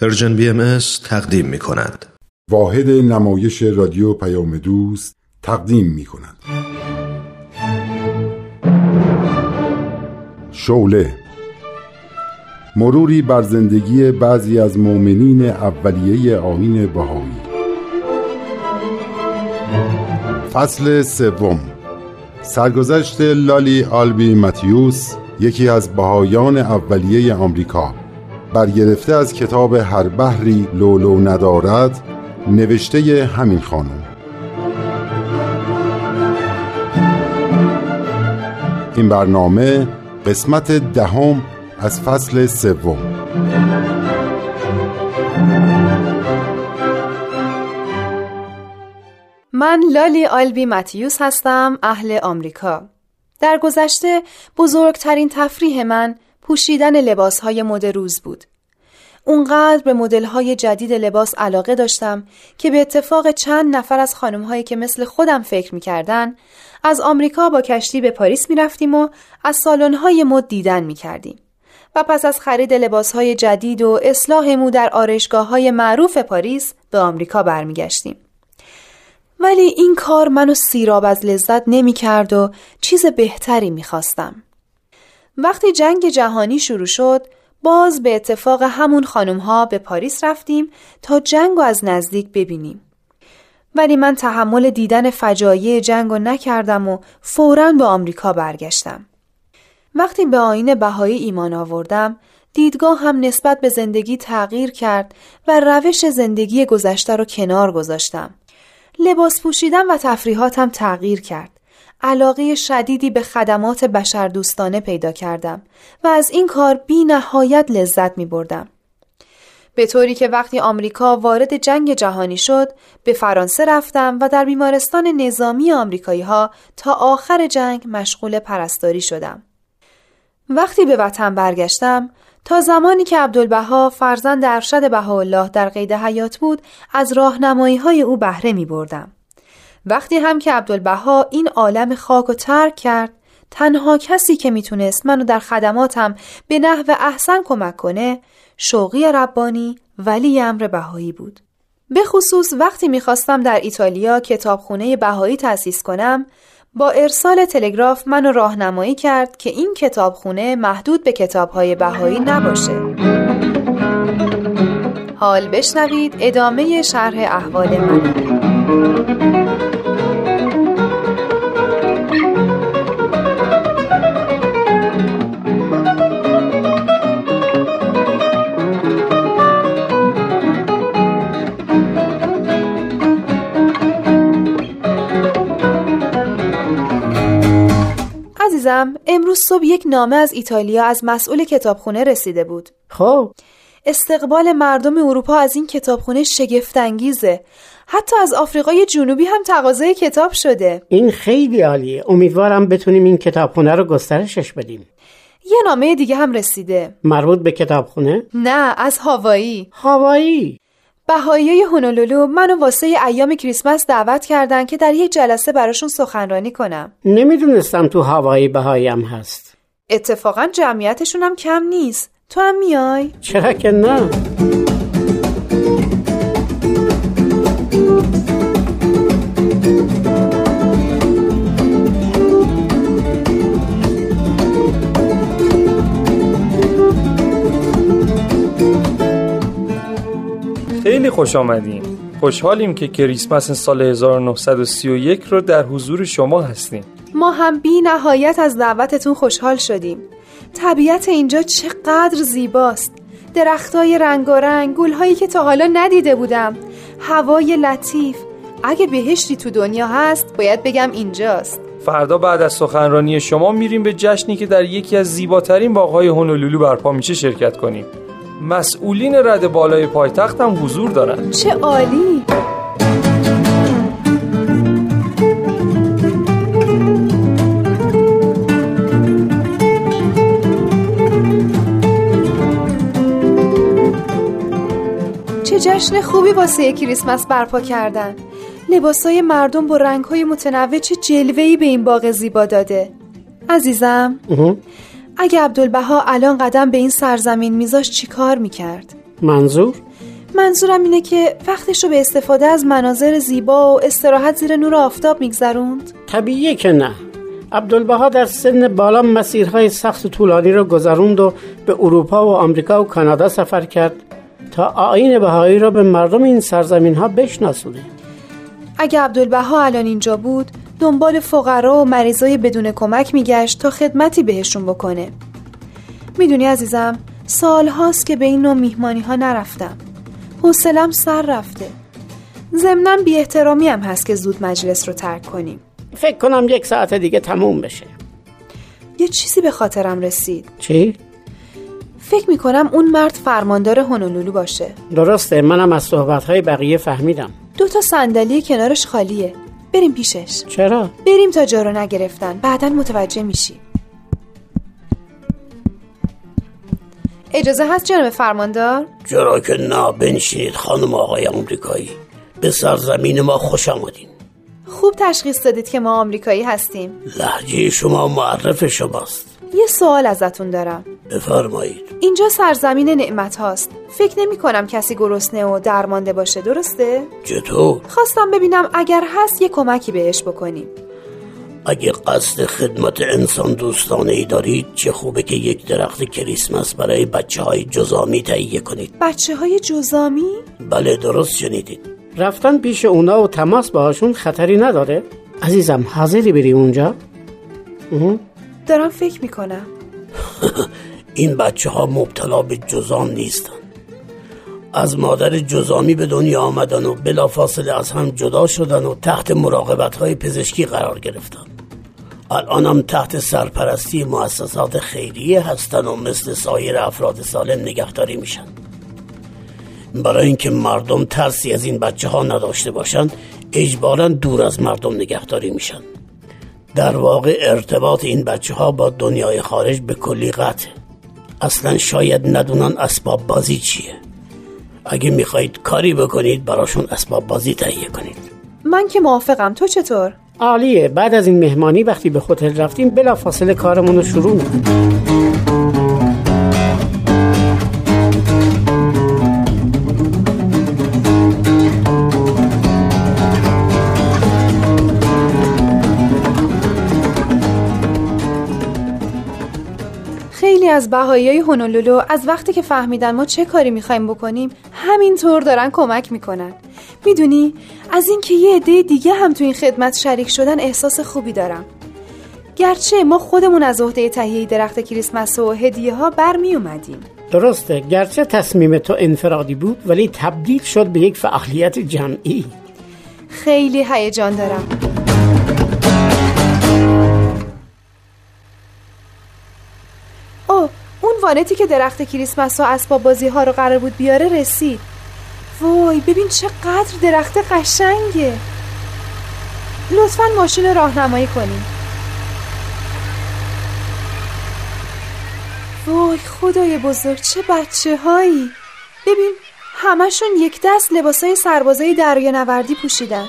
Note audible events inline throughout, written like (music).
Persian BMS تقدیم می کند. واحد نمایش رادیو پیام دوست تقدیم می کند. شعله مروری بر زندگی بعضی از مؤمنین اولیه آیین بهایی فصل سوم سرگذشت لولی آلبی ماتیوس یکی از بهایان اولیه آمریکا برگرفته از کتاب هر بحری لولو ندارد نوشته همین خانم. این برنامه قسمت دهم از فصل سوم. من لالی آلبی متیوس هستم اهل آمریکا. در گذشته بزرگترین تفریح من پوشیدن لباس های مد روز بود. اونقدر به مدل های جدید لباس علاقه داشتم که به اتفاق چند نفر از خانم هایی که مثل خودم فکر می‌کردن از آمریکا با کشتی به پاریس می‌رفتیم و از سالن های مد دیدن می‌کردیم. و پس از خرید لباس های جدید و اصلاح مو در آرشگاه های معروف پاریس به آمریکا برمیگشتیم. ولی این کار منو سیراب از لذت نمی کرد و چیز بهتری می‌خواستم. وقتی جنگ جهانی شروع شد باز به اتفاق همون خانم ها به پاریس رفتیم تا جنگ از نزدیک ببینیم. ولی من تحمل دیدن فجایع جنگ رو نکردم و فوراً به آمریکا برگشتم. وقتی به آین بهایی ایمان آوردم دیدگاه هم نسبت به زندگی تغییر کرد و روش زندگی گذشته رو کنار گذاشتم. لباس پوشیدن و تفریحاتم تغییر کرد. علاقه شدیدی به خدمات بشردوستانه پیدا کردم و از این کار بی نهایت لذت می بردم. به طوری که وقتی آمریکا وارد جنگ جهانی شد به فرانسه رفتم و در بیمارستان نظامی آمریکایی ها تا آخر جنگ مشغول پرستاری شدم. وقتی به وطن برگشتم تا زمانی که عبدالبها فرزند ارشد بهاءالله در قید حیات بود از راهنمایی های او بهره می بردم. وقتی هم که عبدالبها این عالم خاک و ترک کرد تنها کسی که می‌تونست منو در خدماتم به نحو احسن کمک کنه شوقی ربانی ولی امر بهایی بود. به خصوص وقتی می‌خواستم در ایتالیا کتابخونه بهایی تأسیس کنم با ارسال تلگراف منو راهنمایی کرد که این کتابخونه محدود به کتابهای بهایی نباشه. حال بشنوید ادامه شرح احوال من. عزیزم امروز صبح یک نامه از ایتالیا از مسئول کتابخونه رسیده بود. خب. استقبال مردم اروپا از این کتابخونه شگفت انگیزه حتی از آفریقای جنوبی هم تقاضای کتاب شده. این خیلی عالیه. امیدوارم بتونیم این کتابخونه رو گسترشش بدیم. یه نامه دیگه هم رسیده. مربوط به کتابخونه؟ نه از هاوایی. هاوایی. بهایی هونولولو منو واسه ایام کریسمس دعوت کردن که در یک جلسه براشون سخنرانی کنم. نمی‌دونستم تو هوایی بهاییم هست. اتفاقا جمعیتشون هم کم نیست. تو هم میای؟ چرا که نه. خوش آمدیم خوشحالیم که کریسمس سال 1931 رو در حضور شما هستیم. ما هم بی نهایت از دعوتتون خوشحال شدیم. طبیعت اینجا چقدر زیباست. درختای رنگارنگ گلهایی که تا حالا ندیده بودم. هوای لطیف. اگه بهشتی تو دنیا هست باید بگم اینجاست. فردا بعد از سخنرانی شما میریم به جشنی که در یکی از زیباترین باغهای هونولولو برپا میشه شرکت کنیم. مسئولین رد بالای پایتخت هم حضور دارن. چه عالی. چه جشن خوبی واسه کریسمس برپا کردن. لباسای مردم با رنگهای متنوع چه جلوهی به این باغ زیبا داده. عزیزم. اگه عبدالبها الان قدم به این سرزمین میذاش چی کار می‌کرد؟ منظور؟ منظورم اینه که وقتش رو به استفاده از مناظر زیبا و استراحت زیر نور آفتاب میگذروند طبیعیه که نه عبدالبها در سن بالا مسیرهای سخت و طولانی را گذروند و به اروپا و آمریکا و کانادا سفر کرد تا آین بهایی را به مردم این سرزمین ها بشناسونه اگه عبدالبها الان اینجا بود دنبال فقرا و مریضای بدون کمک میگشت تا خدمتی بهشون بکنه. می‌دونی عزیزم سال هاست که به این نوع میهمانی ها نرفتم. حوصلم سر رفته. ضمنا بی احترامی هم هست که زود مجلس رو ترک کنیم. فکر کنم یک ساعت دیگه تموم بشه. یه چیزی به خاطرم رسید. چی؟ فکر می‌کنم اون مرد فرماندار هونولولو باشه. درسته منم از صحبتهای بقیه فهمیدم. دو تا صندلی کنارش خالیه. بریم پیشش. چرا؟ بریم تا جا رو نگرفتن. بعدا متوجه میشی اجازه هست جناب فرماندار؟ چرا که نه بنشینید خانم آقای آمریکایی. به سرزمین ما خوش آمدین. خوب تشخیص دادید که ما آمریکایی هستیم. لحجه شما معرف شماست. یه سوال ازتون دارم. بفرمایید اینجا سرزمین نعمت هاست فکر نمی کنم کسی گرسنه و درمانده باشه درسته؟ چطور؟ خواستم ببینم اگر هست یه کمکی بهش بکنیم اگه قصد خدمت انسان دوستانه ای دارید چه خوبه که یک درخت کریسمس برای بچه های جزامی تهیه کنید بچه های جزامی؟ بله درست شنیدید رفتن پیش اونا و تماس باهاشون خطری نداره؟ عزیزم حاضری بری اونجا؟ اه. دارم فکر می‌کنم (laughs) این بچه ها مبتلا به جزام نیستن. از مادر جزامی به دنیا آمدن و بلافاصله از هم جدا شدن و تحت مراقبت های پزشکی قرار گرفتن. الانم تحت سرپرستی مؤسسات خیریه هستن و مثل سایر افراد سالم نگهداری میشن. برای اینکه مردم ترسی از این بچه ها نداشته باشند اجبارا دور از مردم نگهداری میشن. در واقع ارتباط این بچه ها با دنیای خارج به کلی قطعه. اصلا شاید ندونن اسباب بازی چیه. اگه می‌خواهید کاری بکنید براشون اسباب بازی تهیه کنید. من که موافقم. تو چطور؟ عالیه. بعد از این مهمانی وقتی به هتل رفتیم بلافاصله کارمون رو شروع می‌کنیم از بهایی های هونولولو از وقتی که فهمیدن ما چه کاری می‌خوایم بکنیم همینطور دارن کمک می‌کنن. می‌دونی؟ از اینکه یه عده دیگه هم تو این خدمت شریک شدن احساس خوبی دارم. گرچه ما خودمون از عهده تهیه درخت کریسمس و هدیه ها برمی اومدیم درسته گرچه تصمیم تو انفرادی بود ولی تبدیل شد به یک فعالیت جمعی. خیلی هیجان دارم. اون وانتی که درخت کریسمس و اسباب بازی ها رو قرار بود بیاره رسید. وای ببین چقدر درخت قشنگه. لطفا ماشین راهنمایی کنیم. وای خدای بزرگ چه بچه هایی ببین همشون یک دست لباسای سربازای دریا نوردی پوشیدن.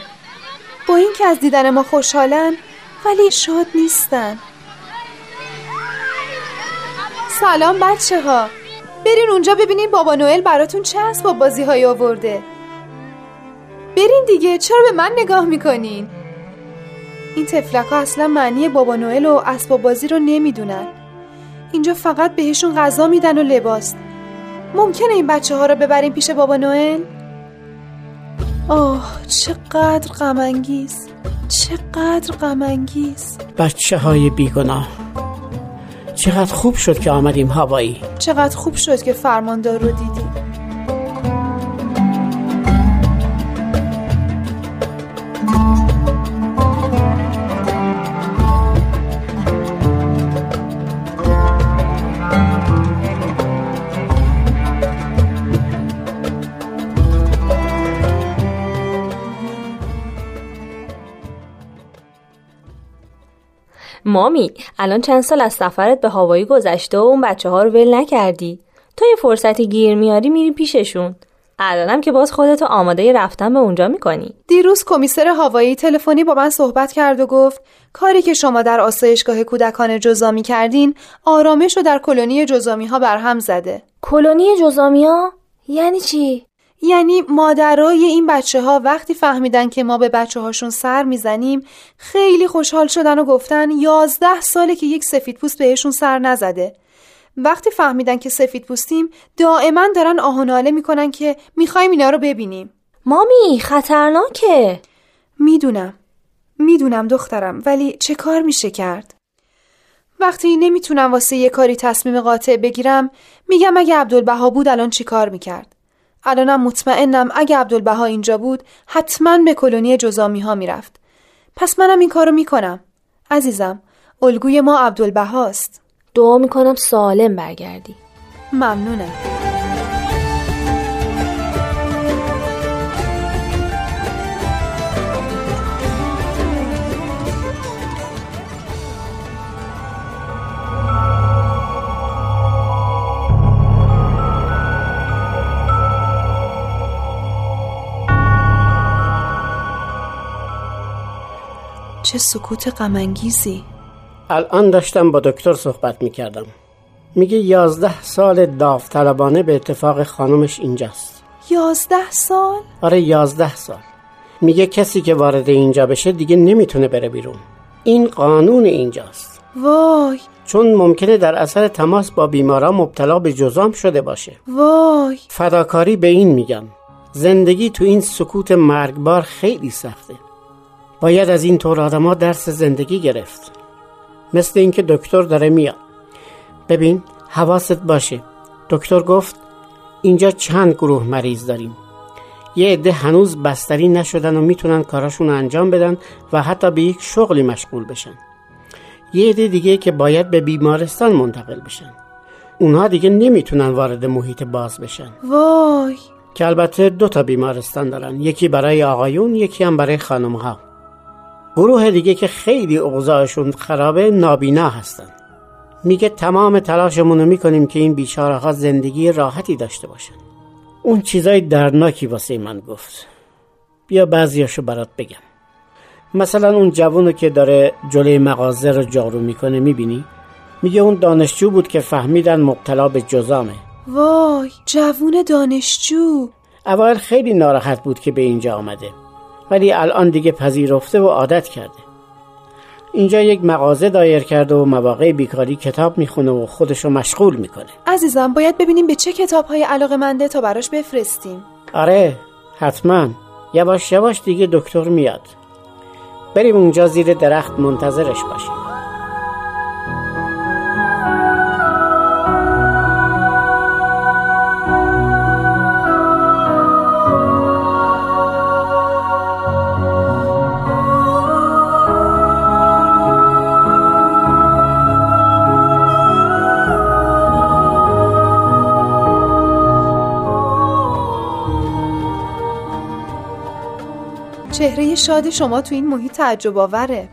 با اینکه از دیدن ما خوشحالن ولی شاد نیستن. سلام بچه ها برین اونجا ببینین بابا نوئل براتون چه اسباب بازی های آورده. برین دیگه چرا به من نگاه می‌کنین؟ این تفلک ها اصلا معنی بابا نوئل و اسباب بازی رو نمی‌دونن. اینجا فقط بهشون غذا میدن و لباس ممکنه این بچه ها رو ببریم پیش بابا نوئل؟ آه چقدر غمانگیز. چقدر غمانگیز. بچه های بیگناه. چقدر خوب شد که آمدیم هوایی. چقدر خوب شد که فرماندار رو دیدیم. مامی الان چند سال از سفرت به هوایی گذشته و اون بچه ها رو ول نکردی؟ تو یه فرصتی گیر میاری میری پیششون. الانم که باز خودتو آماده رفتن به اونجا می‌کنی. دیروز کمیسر هوایی تلفنی با من صحبت کرد و گفت کاری که شما در آسایشگاه کودکان جزامی کردین آرامش رو در کلونی جزامی ها برهم زده. کلونی جزامی ها یعنی چی؟ یعنی مادرای این بچه ها وقتی فهمیدن که ما به بچه هاشون سر می‌زنیم خیلی خوشحال شدن و گفتن یازده ساله که یک سفید پوست بهشون سر نزده وقتی فهمیدن که سفید پوستیم دائما دارن آهناله می‌کنن که می‌خوایم اینا رو ببینیم مامی خطرناکه می‌دونم می‌دونم دخترم ولی چه کار میشه کرد؟ وقتی نمی‌تونم واسه یه کاری تصمیم قاطع بگیرم میگم اگه عبدالبها بود الان چی کار می‌کرد؟ الانم مطمئنم اگه عبدالبها اینجا بود حتما به کلونی جزامی ها می‌رفت. پس منم این کارو می‌کنم. عزیزم الگوی ما عبدالبهاست. دعا می‌کنم سالم برگردی. ممنونم. چه سکوت غمانگیزی. الان داشتم با دکتر صحبت می‌کردم. میگه یازده سال داوطلبانه به اتفاق خانمش اینجاست. یازده سال؟ آره یازده سال. میگه کسی که وارد اینجا بشه دیگه نمی‌تونه بره بیرون. این قانون اینجاست. وای. چون ممکنه در اثر تماس با بیماران مبتلا به جزام شده باشه. وای. فداکاری به این میگم. زندگی تو این سکوت مرگبار خیلی سخته. باید از این طور آدما درس زندگی گرفت. مثل اینکه دکتر داره میاد. ببین حواست باشه. دکتر گفت اینجا چند گروه مریض داریم. یه عده هنوز بستری نشدن و می‌تونن کاراشون انجام بدن و حتی به یک شغلی مشغول بشن. یه عده دیگه که باید به بیمارستان منتقل بشن. اونها دیگه نمی‌تونن وارد محیط باز بشن. وای. که البته دو تا بیمارستان دارن. یکی برای آقایون یکی هم برای خانمها. گروه دیگه که خیلی اوضاعشون خرابه نابینا هستن. میگه تمام تلاشمون رو می‌کنیم که این بیچاره ها زندگی راحتی داشته باشن. اون چیزای درناکی واسه من گفت. بیا بعضیاشو برات بگم. مثلا اون جوونو که داره جلوی مغازه رو جارو می‌کنه می‌بینی؟ میگه اون دانشجو بود که فهمیدن مبتلا به جزامه. وای جوون دانشجو. اول خیلی ناراحت بود که به اینجا آمده. ولی الان دیگه پذیرفته و عادت کرده. اینجا یک مغازه دایر کرده و مواقع بیکاری کتاب می‌خونه و خودشو مشغول می‌کنه. عزیزم باید ببینیم به چه کتاب های علاقه منده تا براش بفرستیم. آره حتما. یواش یواش دیگه دکتر میاد. بریم اونجا زیر درخت منتظرش باشیم. چهره شاد شما تو این محیط تعجب آوره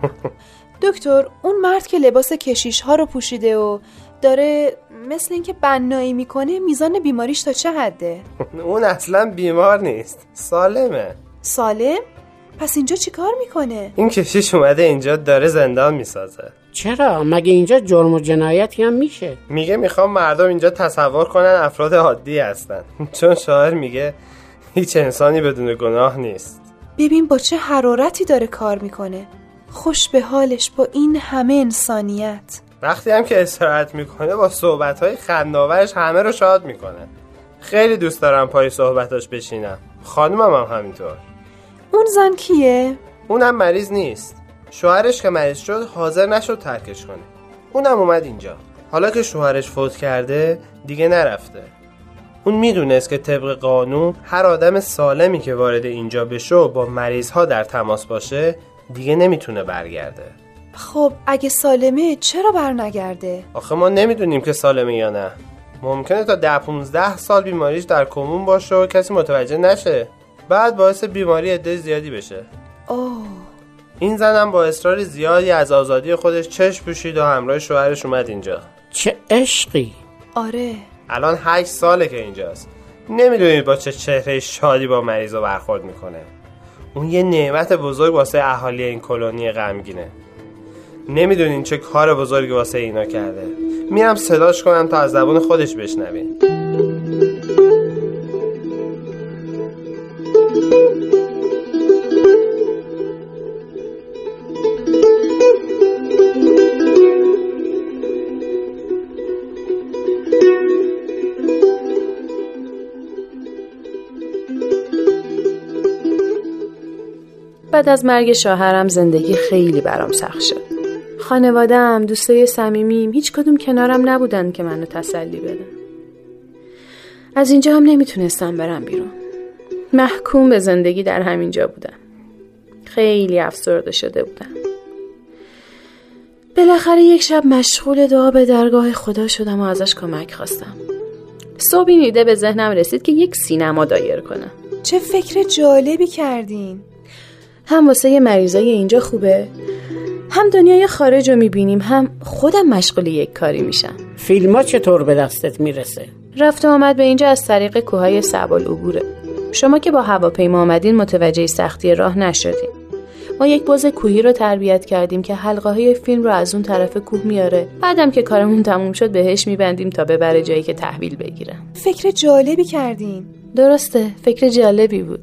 دکتر اون مرد که لباس کشیش ها رو پوشیده و داره مثل اینکه بنایی می‌کنه میزان بیماریش تا چه حده؟ اون اصلا بیمار نیست. سالمه. سالم؟ پس اینجا چیکار می‌کنه؟ این کشیش اومده اینجا داره زندان می‌سازه. چرا؟ مگه اینجا جرم و جنایتی هم میشه؟ میگه می‌خوام مردم اینجا تصور کنن افراد عادی هستن. چون شاعر میگه هیچ انسانی بدون گناه نیست. ببین با چه حرارتی داره کار می‌کنه. خوش به حالش با این همه انسانیت. وقتی هم که استراحت می‌کنه با صحبتهای خنداورش همه رو شاد می‌کنه. خیلی دوست دارم پای صحبتاش بشینم. خانمم هم همینطور. اون زن کیه؟ اونم مریض نیست. شوهرش که مریض شد حاضر نشد ترکش کنه. اونم اومد اینجا. حالا که شوهرش فوت کرده دیگه نرفته. اون می‌دونست که طبق قانون هر آدم سالمی که وارد اینجا بشه و با مریض ها در تماس باشه دیگه نمی‌تونه برگرده. خب اگه سالمه چرا برنگرده؟ آخه ما نمی‌دونیم که سالمه یا نه. ممکنه تا ده 15 سال بیماریش در کمون باشه و کسی متوجه نشه. بعد باعث بیماری عده زیادی بشه. اوه. این زنم با اصرار زیادی از آزادی خودش چشم پوشید و همراه شوهرش اومد اینجا. چه عشقی. آره. الان هشت ساله که اینجاست. نمی‌دونید با چه چهره شادی با مریضا برخورد می‌کنه. اون یه نعمت بزرگ واسه اهالی این کلونی غمگینه. نمی‌دونین چه کار بزرگی واسه اینا کرده. میرم صداش کنم تا از زبون خودش بشنوین بعد از مرگ شوهرم زندگی خیلی برام سخت شد. خانوادم دوستای صمیمیم هیچ کدوم کنارم نبودن که منو تسلی بدن. از اینجا هم نمی‌تونستم برم بیرون. محکوم به زندگی در همینجا بودم. خیلی افسرده شده بودم. بالاخره یک شب مشغول دعا به درگاه خدا شدم و ازش کمک خواستم. صبح این به ذهنم رسید که یک سینما دایر کنم. چه فکر جالبی کردین. هم واسه مریضای اینجا خوبه؟ هم دنیای خارج رو می‌بینیم هم خودم مشغول یک کاری میشم. فیلم ها چطور به دستت می‌رسه؟ رفت و آمد به اینجا از طریق کوههای سبال عبوره. شما که با هواپیما آمدین متوجه سختی راه نشدین. ما یک بز کوهی رو تربیت کردیم که حلقه های فیلم رو از اون طرف کوه میاره بعدم که کارمون تموم شد بهش میبندیم تا ببره جایی که تحویل بگیره فکر جالبی کردین. درسته فکر جالبی بود.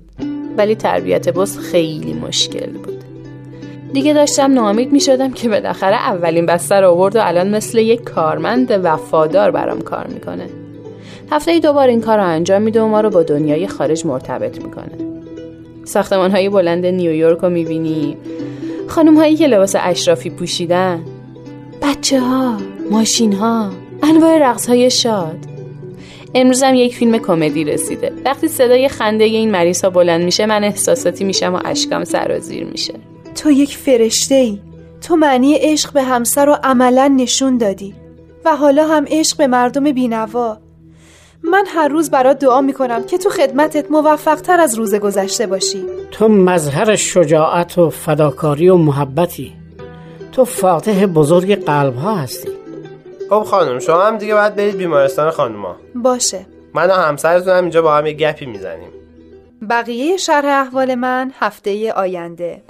ولی تربیت بز خیلی مشکل بود. دیگه داشتم ناامید می شدم که بالاخره اولین بستر آورد و الان مثل یک کارمند وفادار برام کار می‌کنه. هفته دوبار این کار رو انجام میده و ما رو با دنیای خارج مرتبط می‌کنه. ساختمان های بلند نیویورک رو می‌بینیم خانم هایی که لباس اشرافی پوشیدن. بچه ها ماشین ها انواع رقص های شاد. امروز هم یک فیلم کمدی رسیده. وقتی صدای خنده این مریض ها بلند میشه من احساساتی میشم و اشکام سرازیر میشه. تو یک فرشته ای. تو معنی عشق به همسر رو عملا نشون دادی. و حالا هم عشق به مردم بینوا. من هر روز برات دعا می‌کنم که تو خدمتت موفق تر از روز گذشته باشی. تو مظهر شجاعت و فداکاری و محبتی. تو فاتح بزرگ قلب ها هستی. خب خانم شما هم دیگه باید برید بیمارستان خانوما. باشه. من و همسرتون هم اینجا با هم یه گپی می‌زنیم. بقیه شرح احوال من هفته آینده.